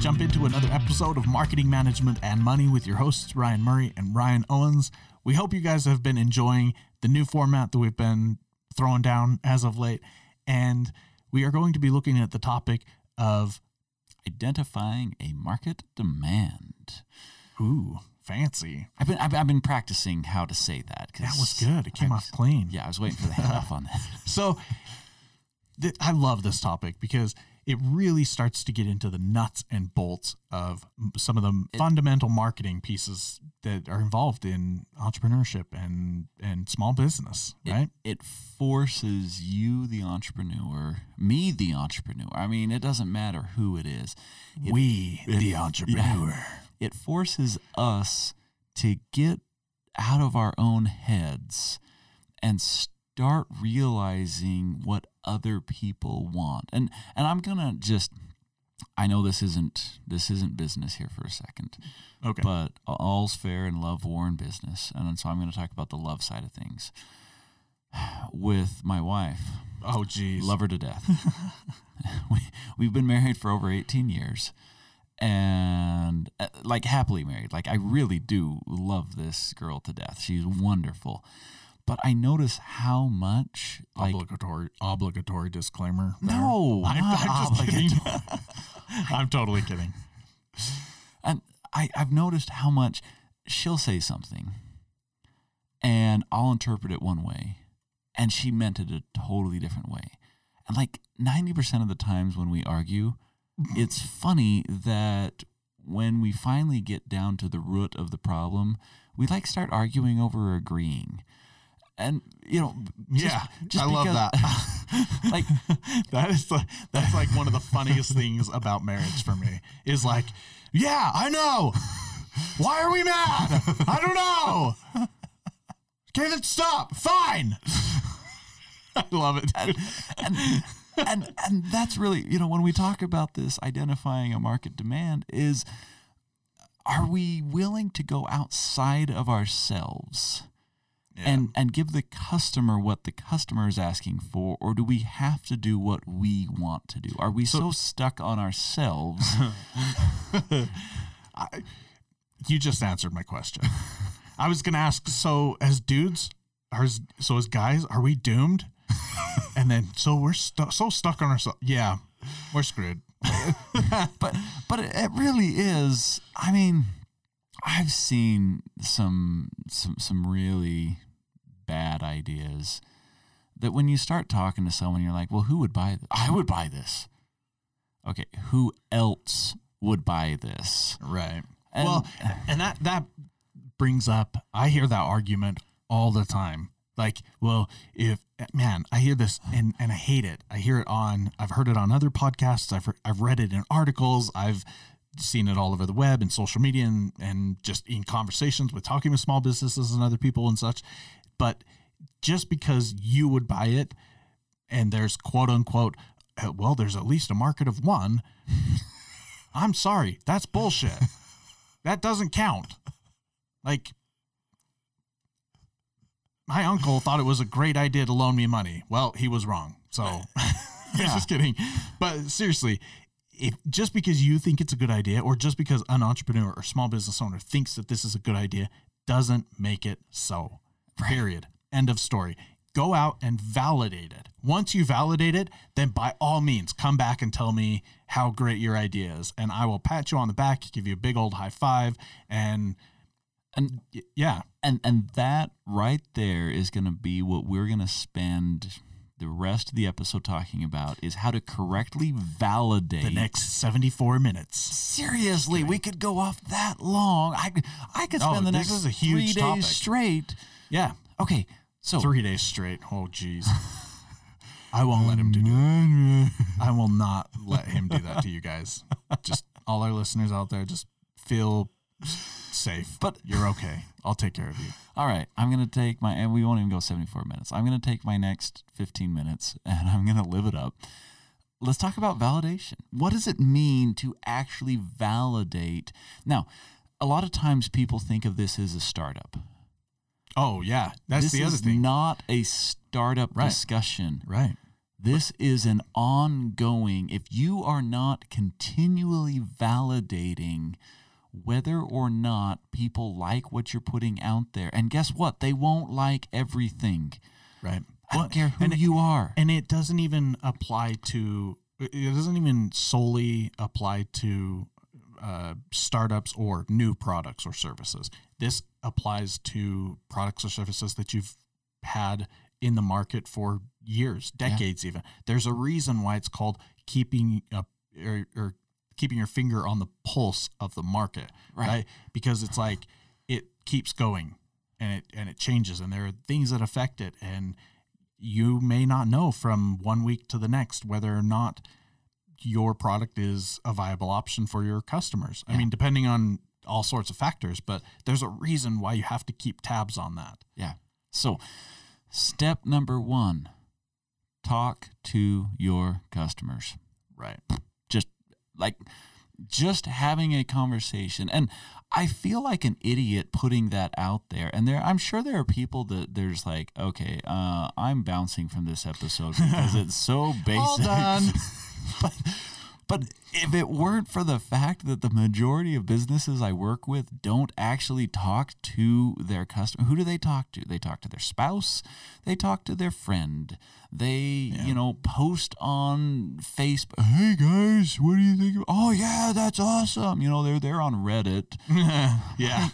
jump into another episode of Marketing Management and Money with your hosts, Ryan Murray and Ryan Owens. We hope you guys have been enjoying the new format that we've been throwing down as of late. And we are going to be looking at the topic of, Identifying a market demand. ooh, fancy. I've been I've, I've been practicing how to say that. That was good. It came I- off clean. Yeah, I was waiting for the handoff on that. So th- I love this topic because it really starts to get into the nuts and bolts of some of the fundamental marketing pieces that are involved in entrepreneurship and and small business, right? It forces you, the entrepreneur, me, the entrepreneur. I mean, it doesn't matter who it is. It, we, the entrepreneur. it forces us to get out of our own heads and start realizing what other people want. And and I'm going to just I know this isn't this isn't business here for a second. Okay. But all's fair in love, war, and business. And so I'm going to talk about the love side of things. With my wife, oh, geez. love her to death. we, we've been married for over 18 years and uh, like happily married. Like I really do love this girl to death. She's wonderful. But I notice how much like obligatory obligatory disclaimer. there. No, I'm, not I'm just kidding. I'm totally kidding. and I, I've noticed how much she'll say something and I'll interpret it one way and she meant it a totally different way. And like 90% of the times when we argue, it's funny that when we finally get down to the root of the problem, we like start arguing over agreeing. And you know, just- yeah, just I love that. like that is the, that's like one of the funniest things about marriage for me is like, yeah, I know. Why are we mad? I don't know. Okay, then stop. Fine. I love it. dude. and and and that's really you know when we talk about this identifying a market demand is are we willing to go outside of ourselves and and give the customer what the customer is asking for or do we have to do what we want to do are we so, stuck on ourselves You just answered my question. I was gonna ask. So, as dudes, are so as guys, are we doomed? and then, so we're stu- so stuck on ourselves. Yeah, we're screwed. but but it, it really is. I mean, I've seen some some some really bad ideas that when you start talking to someone, you're like, well, who would buy this? I would buy this. Okay, who else would buy this? Right. And- well, and that that brings up. I hear that argument all the time. Like, well, if man, I hear this and and I hate it. I hear it on. I've heard it on other podcasts. I've I've read it in articles. I've seen it all over the web and social media and and just in conversations with talking with small businesses and other people and such. But just because you would buy it, and there's quote unquote, uh, well, there's at least a market of one. I'm sorry, that's bullshit. that doesn't count. Like, my uncle thought it was a great idea to loan me money. Well, he was wrong. So, just kidding. But seriously, if just because you think it's a good idea, or just because an entrepreneur or small business owner thinks that this is a good idea, doesn't make it so. Period. End of story. Go out and validate it. Once you validate it, then by all means come back and tell me how great your idea is, and I will pat you on the back, give you a big old high five, and And y- yeah, and and that right there is going to be what we're going to spend the rest of the episode talking about is how to correctly validate the next seventy-four minutes. Seriously, we could go off that long. I I could Oh, spend the this next is a huge three topic. days straight. Yeah, Okay, so three days straight. Oh, jeez. I won't let him do that. I will not let him do that to you guys. Just all our listeners out there, just feel safe. But- you're okay. I'll take care of you. all right, I'm gonna take my and we won't even go 74 minutes. I'm gonna take my next 15 minutes and I'm gonna live it up. Let's talk about validation. What does it mean to actually validate? Now, a lot of times people think of this as a startup. Oh yeah, that's this the other is thing. not a startup Right. discussion. right. This is an ongoing, if you are not continually validating whether or not people like what you're putting out there, and guess what? They won't like everything. Right. I don't care who you are. And it doesn't even apply to, it doesn't even solely apply to uh, startups or new products or services. This applies to products or services that you've had in the market for years, decades even. There's a reason why it's called keeping up or, or keeping your finger on the pulse of the market, Right. right? Because it's like it keeps going and it and it changes and there are things that affect it and you may not know from one week to the next whether or not your product is a viable option for your customers. I Yeah. mean, depending on all sorts of factors, but there's a reason why you have to keep tabs on that. Yeah. So, step number one talk to your customers. Right. Just like, just having a conversation. And I feel like an idiot putting that out there. And there, I'm sure there are people that there's like, okay, uh, I'm bouncing from this episode because it's so basic. All done. but but if it weren't for the fact that the majority of businesses I work with don't actually talk to their customer, who do they talk to? They talk to their spouse, they talk to their friend, they, you know, post on Facebook, hey guys, what do you think? Of-? Oh, yeah, that's awesome. You know, they're, they're on Reddit. yeah.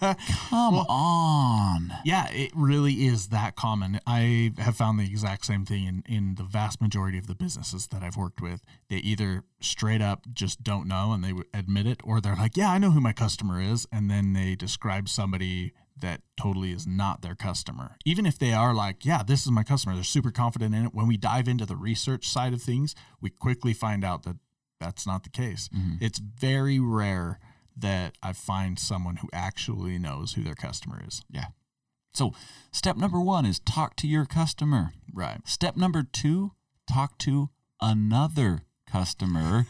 Come on. Yeah, it really is that common. I have found the exact same thing in, in the vast majority of the businesses that I've worked with. They either straight up just don't know and they admit it, or they're like, yeah, I know who my customer is. And then they describe somebody that totally is not their customer. Even if they are like, yeah, this is my customer, they're super confident in it. When we dive into the research side of things, we quickly find out that that's not the case. Mm-hmm. It's very rare that I find someone who actually knows who their customer is. Yeah. So, step number one is talk to your customer. Right. Step number two, talk to another customer.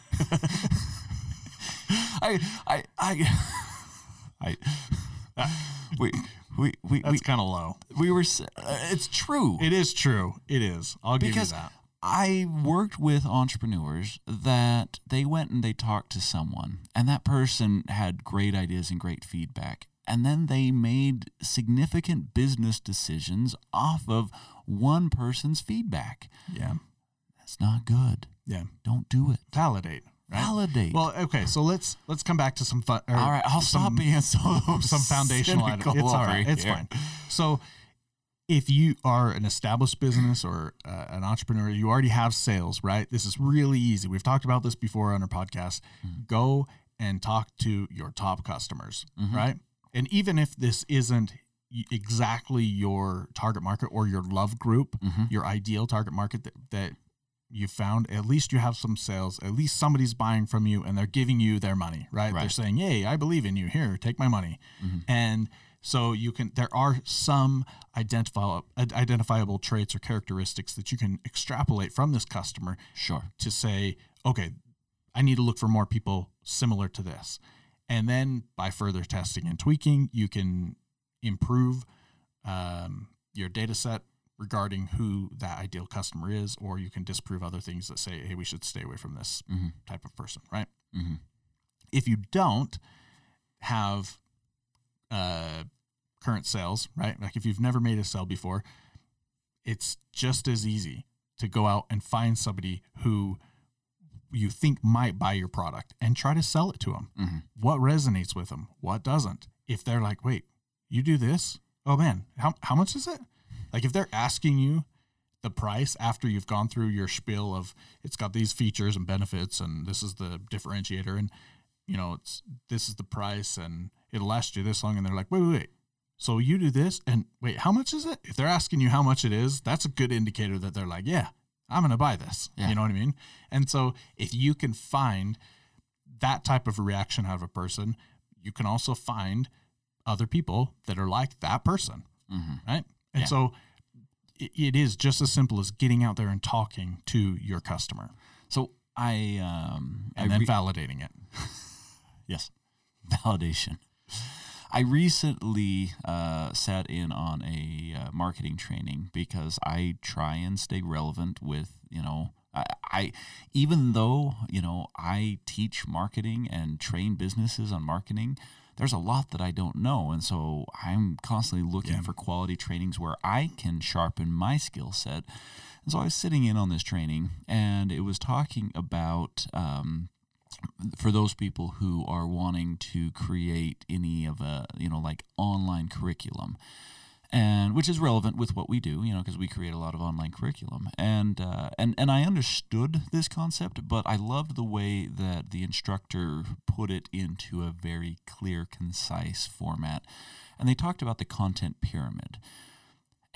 I, I, I, I, we, we, we, we, That's kind of low. we were, uh, it's true. It is true. It is. I'll because give you that. I worked with entrepreneurs that they went and they talked to someone, and that person had great ideas and great feedback. And then they made significant business decisions off of one person's feedback. Yeah. That's not good. Yeah. Don't do it. Validate. Right. Validate. Well, okay. So let's let's come back to some fun. all right, I'll some, stop being so some foundational It's all right. It's here. fine. So if you are an established business or uh, an entrepreneur, you already have sales, right? This is really easy. We've talked about this before on our podcast. Mm-hmm. Go and talk to your top customers, right? And even if this isn't exactly your target market or your love group, Mm-hmm. your ideal target market that, that you found, at least you have some sales. At least somebody's buying from you and they're giving you their money, right? They're saying, "Yay, I believe in you. Here, take my money." And so you can. There are some identifiable identifiable traits or characteristics that you can extrapolate from this customer Sure. to say, okay, I need to look for more people similar to this. And then by further testing and tweaking, you can improve um, your data set regarding who that ideal customer is, or you can disprove other things that say, hey, we should stay away from this Mhm. type of person, right? Mhm. If you don't have uh, current sales, right? Like if you've never made a sale before, it's just as easy to go out and find somebody who you think might buy your product and try to sell it to them. Mhm. What resonates with them? What doesn't? If they're like, wait, you do this? Oh man, how, how much is it? Like if they're asking you the price after you've gone through your spiel of it's got these features and benefits and this is the differentiator and you know it's this is the price and it'll last you this long and they're like wait wait wait so you do this and wait how much is it if they're asking you how much it is that's a good indicator that they're like yeah i'm gonna buy this Yeah. you know what i mean and so if you can find that type of reaction out of a person you can also find other people that are like that person Mhm. right and Yeah. so it, it is just as simple as getting out there and talking to your customer So I um and I then re- validating it yes, validation. I recently uh, sat in on a uh, marketing training because I try and stay relevant with, you know, I, I even though, you know, I teach marketing and train businesses on marketing, there's a lot that I don't know. And so I'm constantly looking Yeah. for quality trainings where I can sharpen my skill set. And so I was sitting in on this training and it was talking about um, for those people who are wanting to create any of a you know like online curriculum and which is relevant with what we do you know because we create a lot of online curriculum. And uh, and and I understood this concept but I loved the way that the instructor put it into a very clear concise format. And they talked about the content pyramid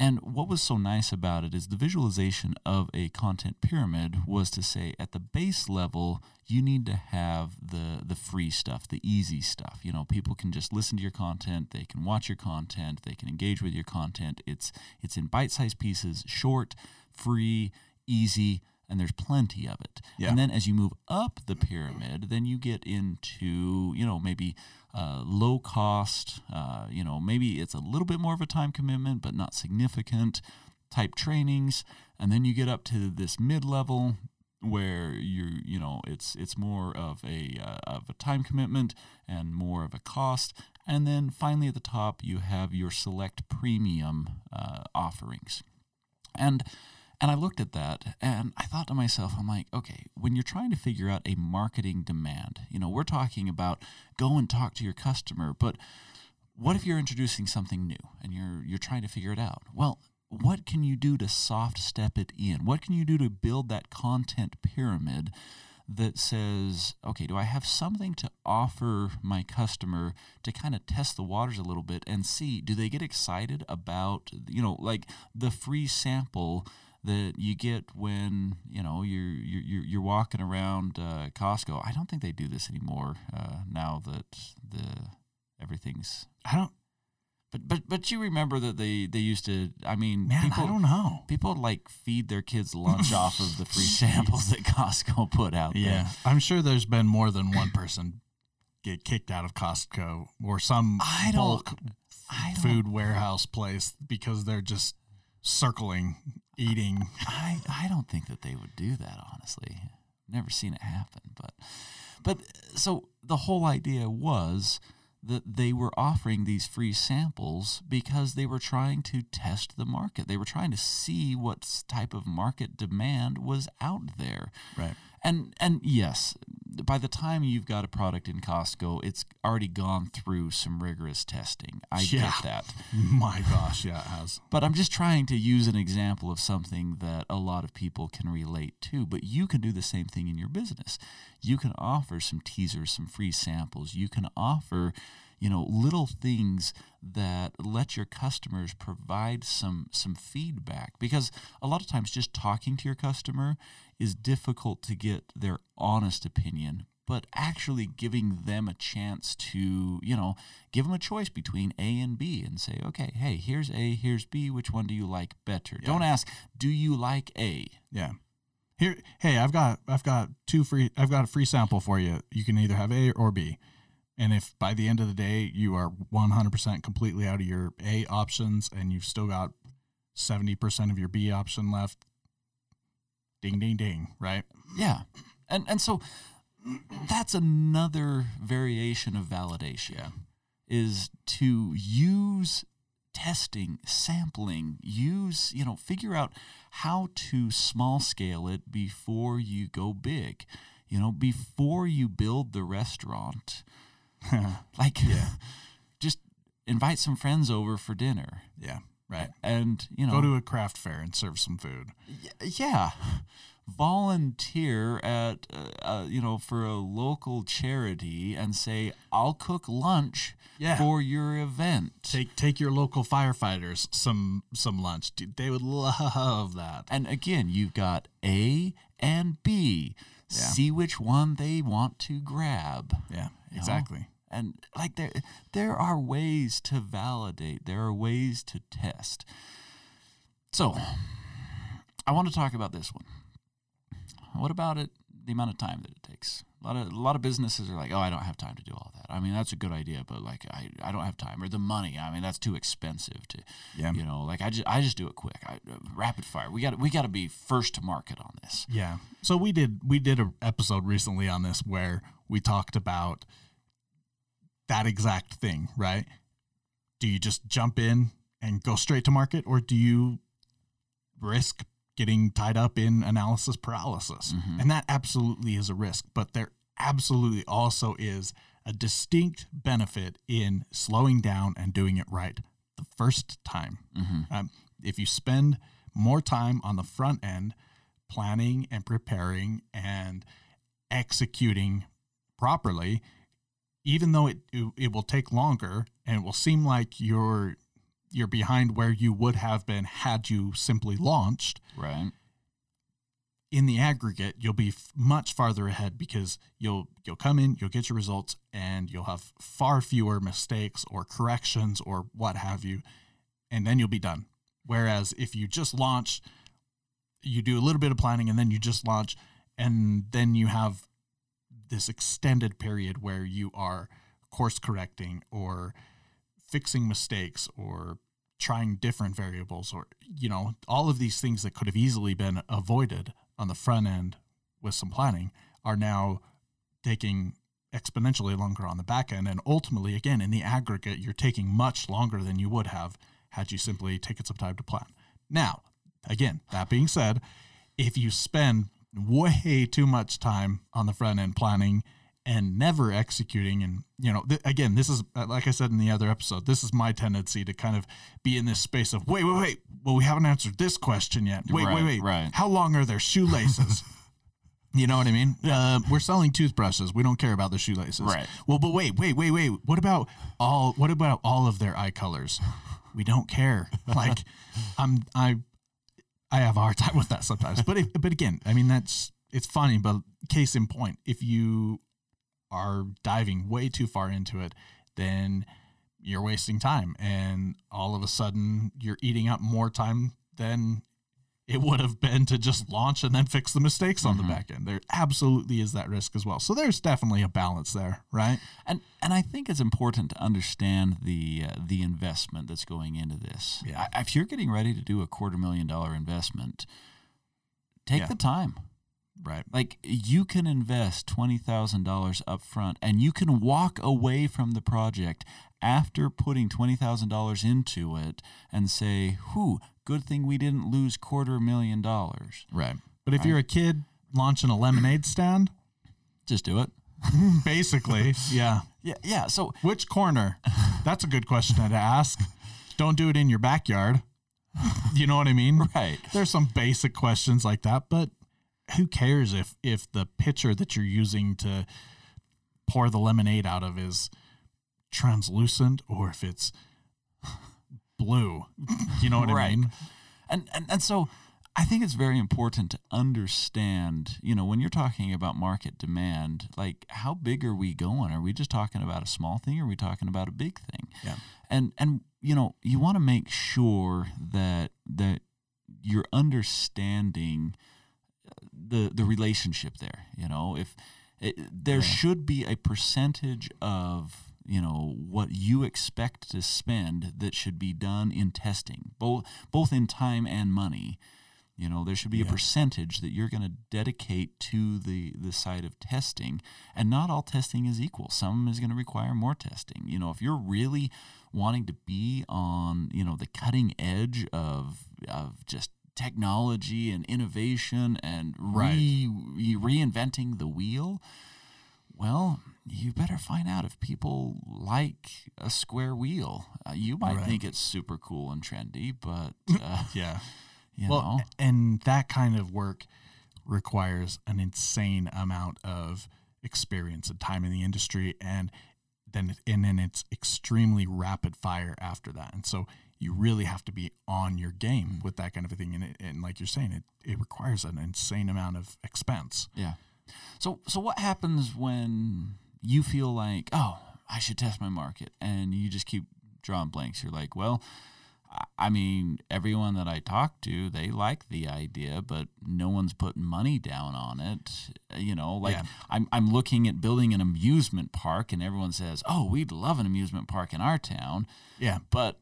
and what was so nice about it is the visualization of a content pyramid was to say at the base level you need to have the the free stuff, the easy stuff. You know, people can just listen to your content, they can watch your content, they can engage with your content. It's it's in bite-sized pieces, short, free, easy, and there's plenty of it. Yeah. And then as you move up the pyramid, then you get into, you know, maybe uh, low cost, uh, you know, maybe it's a little bit more of a time commitment, but not significant type trainings. And then you get up to this mid level where you're, you know, it's it's more of a uh, of a time commitment and more of a cost. And then finally at the top you have your select premium uh, offerings. And and I looked at that and I thought to myself, I'm like, okay, when you're trying to figure out a marketing demand, you know, we're talking about go and talk to your customer, but what if you're introducing something new and you're you're trying to figure it out? Well, what can you do to soft step it in? What can you do to build that content pyramid that says, okay, do I have something to offer my customer to kind of test the waters a little bit and see do they get excited about, you know, like the free sample that you get when you know you're you're you're- walking around uh, Costco. I don't think they do this anymore uh, now that the everything's. I don't, But but but you remember that they they used to. I mean, man, people I don't know. people like feed their kids lunch off of the free samples that Costco put out there. Yeah, I'm sure there's been more than one person get kicked out of Costco or some I bulk I food warehouse place because they're just circling, eating. I, I don't think that they would do that honestly. Never seen it happen, but but so the whole idea was that they were offering these free samples because they were trying to test the market. They were trying to see what type of market demand was out there. Right. And and yes, by the time you've got a product in Costco, it's already gone through some rigorous testing. I Yeah. get that. My gosh, yeah, it has. But I'm just trying to use an example of something that a lot of people can relate to. But you can do the same thing in your business. You can offer some teasers, some free samples. You can offer, you know, little things that let your customers provide some some feedback. Because a lot of times just talking to your customer is difficult to get their honest opinion but actually giving them a chance to, you know, give them a choice between A and B and say, okay, hey, here's A, here's B. Which one do you like better? Don't ask, do you like A? Yeah. Here, hey, I've got I've got two free I've got a free sample for you. You can either have A or B. And if by the end of the day you are 100% completely out of your A options and you've still got 70% of your B option left, ding ding ding, right? Yeah. And and so that's another variation of validation. Yeah. Is to use testing, sampling, use, you know, figure out how to small scale it before you go big. You know, before you build the restaurant. Like yeah. just invite some friends over for dinner. yeah, right. And, you know, Go to a craft fair and serve some food. Y- yeah volunteer at uh, uh, you know for a local charity and say i'll cook lunch Yeah. for your event Take take your local firefighters some some lunch. Dude, They would love that. and again you've got a and b Yeah. see which one they want to grab Yeah, you know? exactly. and like there there are ways to validate there are ways to test so i want to talk about this one what about it the amount of time that it takes. A lot of a lot of businesses are like, oh, I don't have time to do all that. I mean, that's a good idea, but like, I, I don't have time or the money. I mean, that's too expensive to, Yeah. you know, like I just I just do it quick. I, uh, rapid fire. We got we got to be first to market on this. Yeah. So we did we did an episode recently on this where we talked about that exact thing, right? Do you just jump in and go straight to market or do you risk getting tied up in analysis paralysis? Mhm. And that absolutely is a risk, but there absolutely also is a distinct benefit in slowing down and doing it right the first time. hmm Um, if you spend more time on the front end planning and preparing and executing properly, even though it, it it will take longer and it will seem like you're you're behind where you would have been had you simply launched, Right. in the aggregate you'll be f- much farther ahead because you'll you'll come in you'll get your results and you'll have far fewer mistakes or corrections or what have you and then you'll be done whereas if you just launch you do a little bit of planning and then you just launch and then you have this extended period where you are course correcting or fixing mistakes or trying different variables or you know all of these things that could have easily been avoided on the front end with some planning are now taking exponentially longer on the back end. And ultimately again in the aggregate you're taking much longer than you would have had you simply taken some time to plan. Now again that being said if you spend way too much time on the front end planning and never executing. And you know th- again this is uh, like i said in the other episode this is my tendency to kind of be in this space of wait wait wait. Well we haven't answered this question yet. Wait Right, wait. wait right. how long are their shoelaces? You know what i mean? Uh, we're selling toothbrushes. We don't care about the shoelaces. Right. well but wait wait wait wait. What about all what about all of their eye colors? We don't care. Like i'm i I have a hard time with that sometimes. But if, but again, I mean that's it's funny. But case in point, if you are diving way too far into it, then you're wasting time, and all of a sudden you're eating up more time than it would have been to just launch and then fix the mistakes on Mhm. the back end. There absolutely is that risk as well. So there's definitely a balance there, right? And and I think it's important to understand the uh, the investment that's going into this. Yeah. If you're getting ready to do a quarter million dollar investment, take Yeah. the time. Right. Like you can invest twenty thousand dollars up front, and you can walk away from the project after putting twenty thousand dollars into it, and say, "Whew, good thing we didn't lose quarter million dollars." Right. But if Right. you're a kid launching a lemonade stand, Just do it. basically, yeah. Yeah, yeah. So Which corner? That's a good question to ask. Don't do it in your backyard. You know what I mean? right, There's some basic questions like that, but who cares if if the pitcher that you're using to pour the lemonade out of is translucent or if it's blue? You know what I mean? and, and and so I think it's very important to understand, you know, when you're talking about market demand, like how big are we going? Are we just talking about a small thing or are we talking about a big thing? Yeah. And and you know, you want to make sure that that you're understanding the the relationship there, you know, if it, there Yeah. should be a percentage of you know what you expect to spend that should be done in testing both both in time and money. You know there should be a percentage that you're going to dedicate to the the side of testing and not all testing is equal. Some is going to require more testing. You know if you're really wanting to be on you know the cutting edge of of just technology and innovation and Right. re, reinventing the wheel well, you better find out if people like a square wheel. Uh, you might Right. think it's super cool and trendy, but uh, Yeah. you well, know, and that kind of work requires an insane amount of experience and time in the industry, and then and then it's extremely rapid fire after that, and so you really have to be on your game with that kind of a thing, and it, and like you're saying, it it requires an insane amount of expense. yeah. So, so what happens when you feel like, oh, I should test my market, and you just keep drawing blanks? You're like, well, I- mean, everyone that I talk to, they like the idea, but no one's putting money down on it. You know, like Yeah. I'm, I'm looking at building an amusement park, and everyone says, "Oh, we'd love an amusement park in our town," Yeah. but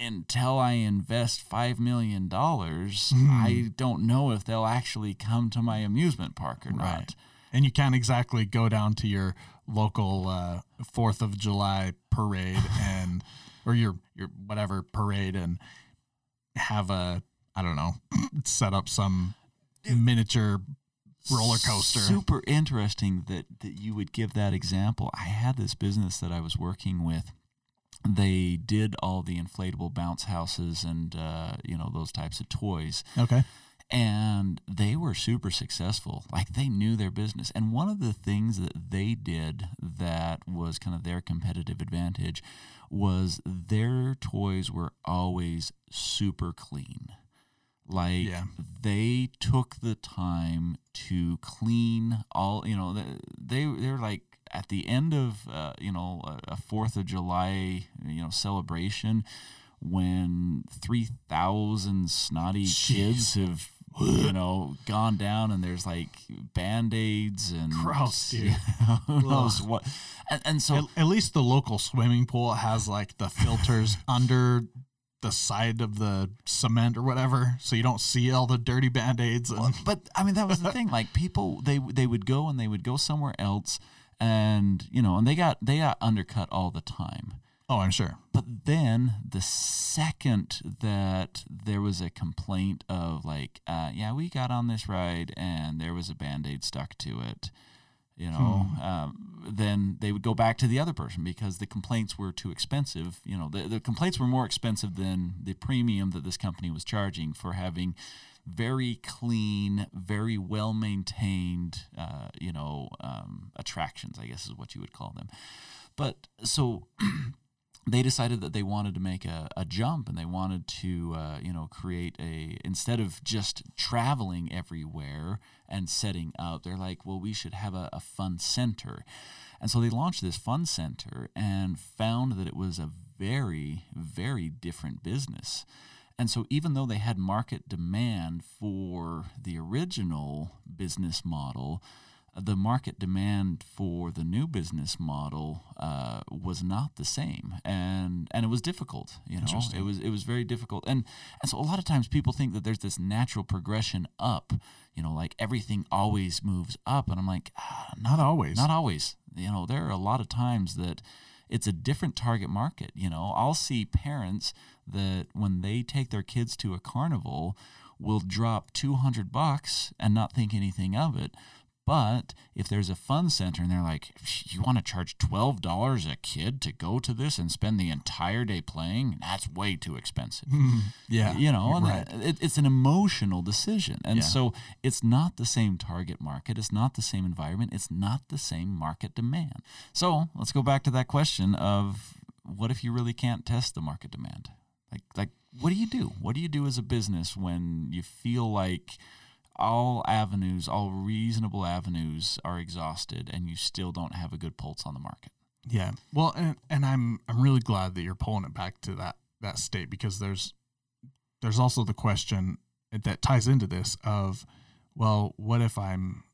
until I invest five million dollars, Hmm. I don't know if they'll actually come to my amusement park or not. And you can't exactly go down to your local uh, Fourth of July parade and or your your whatever parade and have a I don't know set up some miniature roller coaster. Super interesting that that you would give that example. I had this business that I was working with. They did all the inflatable bounce houses and uh, you know those types of toys, Okay. and they were super successful. Like they knew their business. And one of the things that they did that was kind of their competitive advantage was their toys were always super clean. Like Yeah. they took the time to clean all, you know, they they they're like at the end of uh, you know a- 4th of July, you know, celebration when 3000 snotty kids have you know gone down and there's like band-aids and Gross, dude. who knows what and, and so At, at least the local swimming pool has like the filters under the side of the cement or whatever, so you don't see all the dirty band aids. And but I mean that was the thing. Like people, they they would go and they would go somewhere else, and you know, and they got they got undercut all the time. oh, I'm sure. But then the second that there was a complaint of like, uh, yeah, we got on this ride and there was a band aid stuck to it, you know, um, then they would go back to the other person because the complaints were too expensive. You know, the, the complaints were more expensive than the premium that this company was charging for having very clean, very well maintained, uh, you know, um, attractions, I guess is what you would call them. But so they decided that they wanted to make a, a jump and they wanted to uh, you know create a instead of just traveling everywhere and setting up they're like well we should have a, a fun center. And so they launched this fun center and found that it was a very very different business. And so even though they had market demand for the original business model the market demand for the new business model uh, was not the same, and and it was difficult. You know, it was it was very difficult, and and so a lot of times people think that there's this natural progression up. You know, like everything always moves up, and I'm like, ah, Not always. not always. You know, there are a lot of times that it's a different target market. You know, I'll see parents that when they take their kids to a carnival will drop 200 bucks and not think anything of it. But if there's a fun center and they're like, you want to charge $12 a kid to go to this and spend the entire day playing? That's way too expensive yeah. you know and right. it, it's an emotional decision and Yeah. so it's not the same target market it's not the same environment it's not the same market demand so let's go back to that question of what if you really can't test the market demand like like what do you do what do you do as a business when you feel like all avenues all reasonable avenues are exhausted and you still don't have a good pulse on the market Yeah. Well, and, and I'm I'm really glad that you're pulling it back to that that state because there's there's also the question that ties into this of well, what if I'm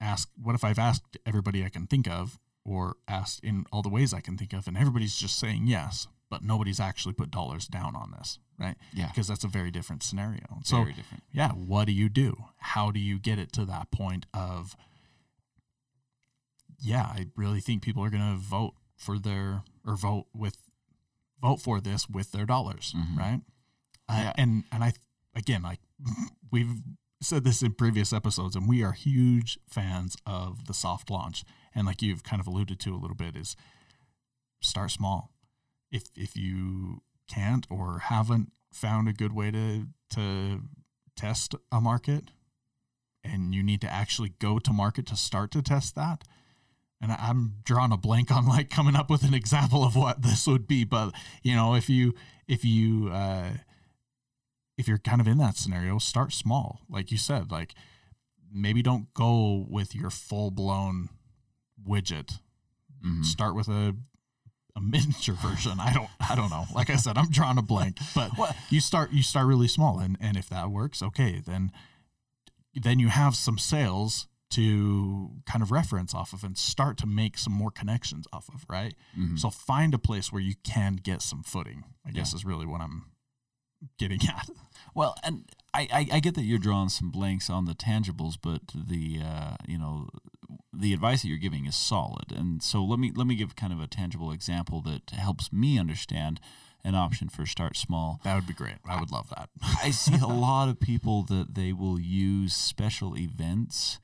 asked what if I've asked everybody I can think of or asked in all the ways I can think of and everybody's just saying yes, but nobody's actually put dollars down on this, right? yeah Because that's a very different scenario. So very different yeah, what do you do? How do you get it to that point of, yeah, I really think people are going to vote for their or vote with vote for this with their dollars, Mhm. right? Uh, Yeah. and and I again like we've said this in previous episodes, and we are huge fans of the soft launch, and like you've kind of alluded to a little bit is start small. If if you can't or haven't found a good way to to test a market and you need to actually go to market to start to test that and i'm drawing a blank on like coming up with an example of what this would be but you know if you if you uh if you're kind of in that scenario start small like you said like maybe don't go with your full blown widget Mhm. start with a a miniature version. I don't I don't know. Like I said, I'm drawing a blank. But you start you start really small and, and if that works, okay, then then you have some sales to kind of reference off of and start to make some more connections off of, right? Mhm. So find a place where you can get some footing, I guess is really what I'm getting at. Well, and I, I, I get that you're drawing some blanks on the tangibles, but the uh, you know the advice that you're giving is solid. And so let me let me give kind of a tangible example that helps me understand an option for start small. That would be great. I would love that. I see a lot of people that they will use special events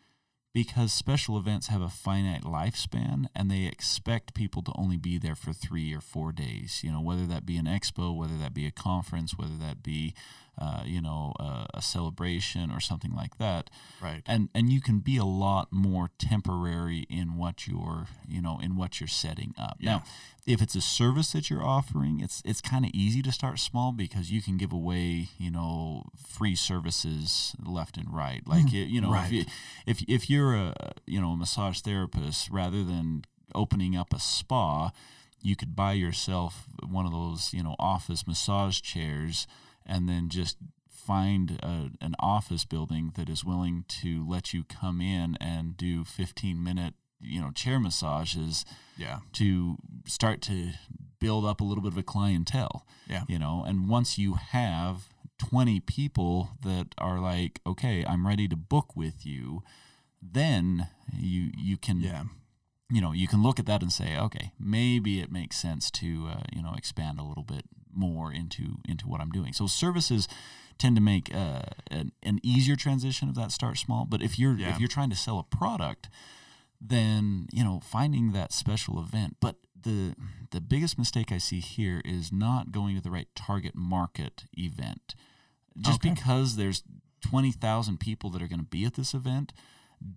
because special events have a finite lifespan and they expect people to only be there for three or four days. You know, whether that be an expo, whether that be a conference, whether that be, uh, you know, a, a celebration or something like that. Right. And and you can be a lot more temporary in what you're, you know, in what you're setting up. Yeah. Now, if it's a service that you're offering, it's it's kind of easy to start small because you can give away, you know, free services left and right. Like you, you know, Right. if you, if if you're a you know a massage therapist, rather than opening up a spa, you could buy yourself one of those you know office massage chairs, and then just find a, an office building that is willing to let you come in and do 15 minute you know chair massages Yeah. to start to build up a little bit of a clientele Yeah. you know and once you have 20 people that are like okay i'm ready to book with you then you you can Yeah. you know you can look at that and say okay maybe it makes sense to uh, you know expand a little bit more into into what i'm doing so services tend to make uh, an, an easier transition of that start small but if you're Yeah. if you're trying to sell a product then you know finding that special event but the the biggest mistake i see here is not going to the right target market event just Okay. because there's 20,000 people that are going to be at this event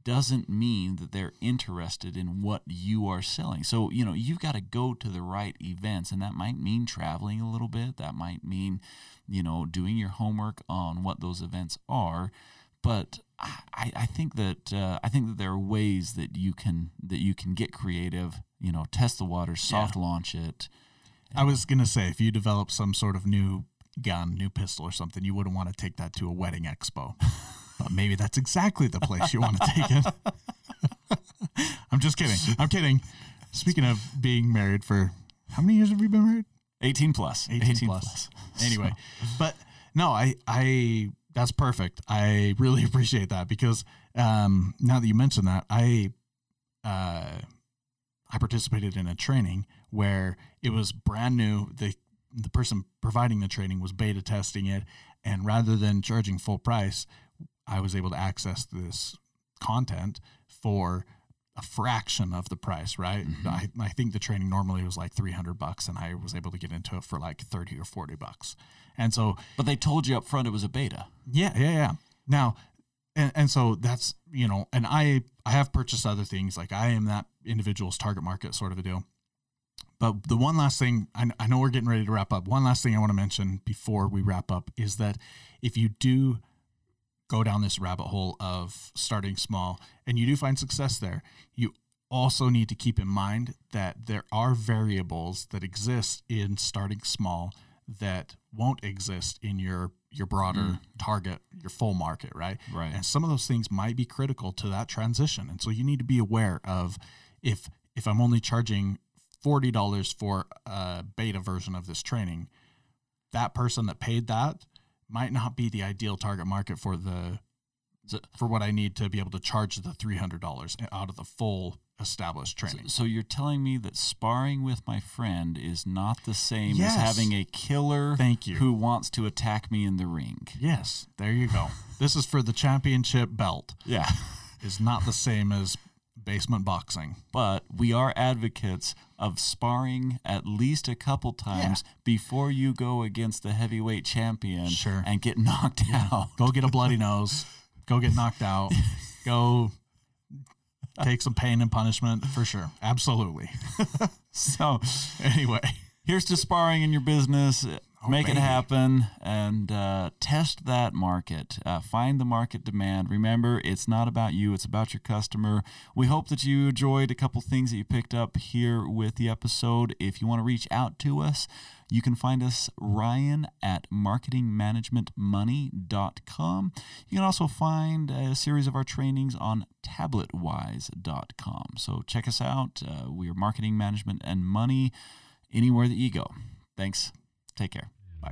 doesn't mean that they're interested in what you are selling. So, you know, you've got to go to the right events, and that might mean traveling a little bit. That might mean, you know, doing your homework on what those events are. But I, I think that uh, I think that there are ways that you can that you can get creative. You know, test the waters, soft launch it. I was gonna say if you develop some sort of new gun, new pistol or something, you wouldn't want to take that to a wedding expo. but maybe that's exactly the place you want to take it. I'm just kidding. I'm kidding. Speaking of being married for how many years have you been married? 18 plus. 18, plus. Anyway, but no, I I that's perfect. I really appreciate that because um, now that you mention that, I uh, I participated in a training where it was brand new. The the person providing the training was beta testing it, and rather than charging full price, I was able to access this content for a fraction of the price, right? Mhm. I, I think the training normally was like 300 bucks and I was able to get into it for like 30 or 40 bucks. And so, But they told you up front it was a beta. yeah, yeah, yeah. Now, and, and so that's, you know, and I, I have purchased other things. Like I am that individual's target market sort of a deal. But the one last thing, I, I know we're getting ready to wrap up. One last thing I want to mention before we wrap up is that if you do go down this rabbit hole of starting small and you do find success there, you also need to keep in mind that there are variables that exist in starting small that won't exist in your your broader Mm. target, your full market, right? Right. And some of those things might be critical to that transition. And so you need to be aware of if if I'm only charging forty dollars for a beta version of this training, that person that paid that might not be the ideal target market for the for what I need to be able to charge the three hundred dollars out of the full established training. So you're telling me that sparring with my friend is not the same Yes. as having a killer Thank you. who wants to attack me in the ring. yes, there you go. this is for the championship belt. Yeah. Is not the same as basement boxing. But we are advocates of sparring at least a couple times before you go against the heavyweight champion Sure. and get knocked out. Go get a bloody nose. Go get knocked out. Go take some pain and punishment for sure. Absolutely. So Anyway, here's to sparring in your business. Make it happen and uh, test that market. Uh, find the market demand. Remember, it's not about you, it's about your customer. We hope that you enjoyed a couple things that you picked up here with the episode. If you want to reach out to us, you can find us, Ryan, at marketingmanagementmoney.com. You can also find a series of our trainings on tabletwise.com. So check us out. Uh, we are Marketing Management and Money anywhere that you go. Thanks. Take care. Bye.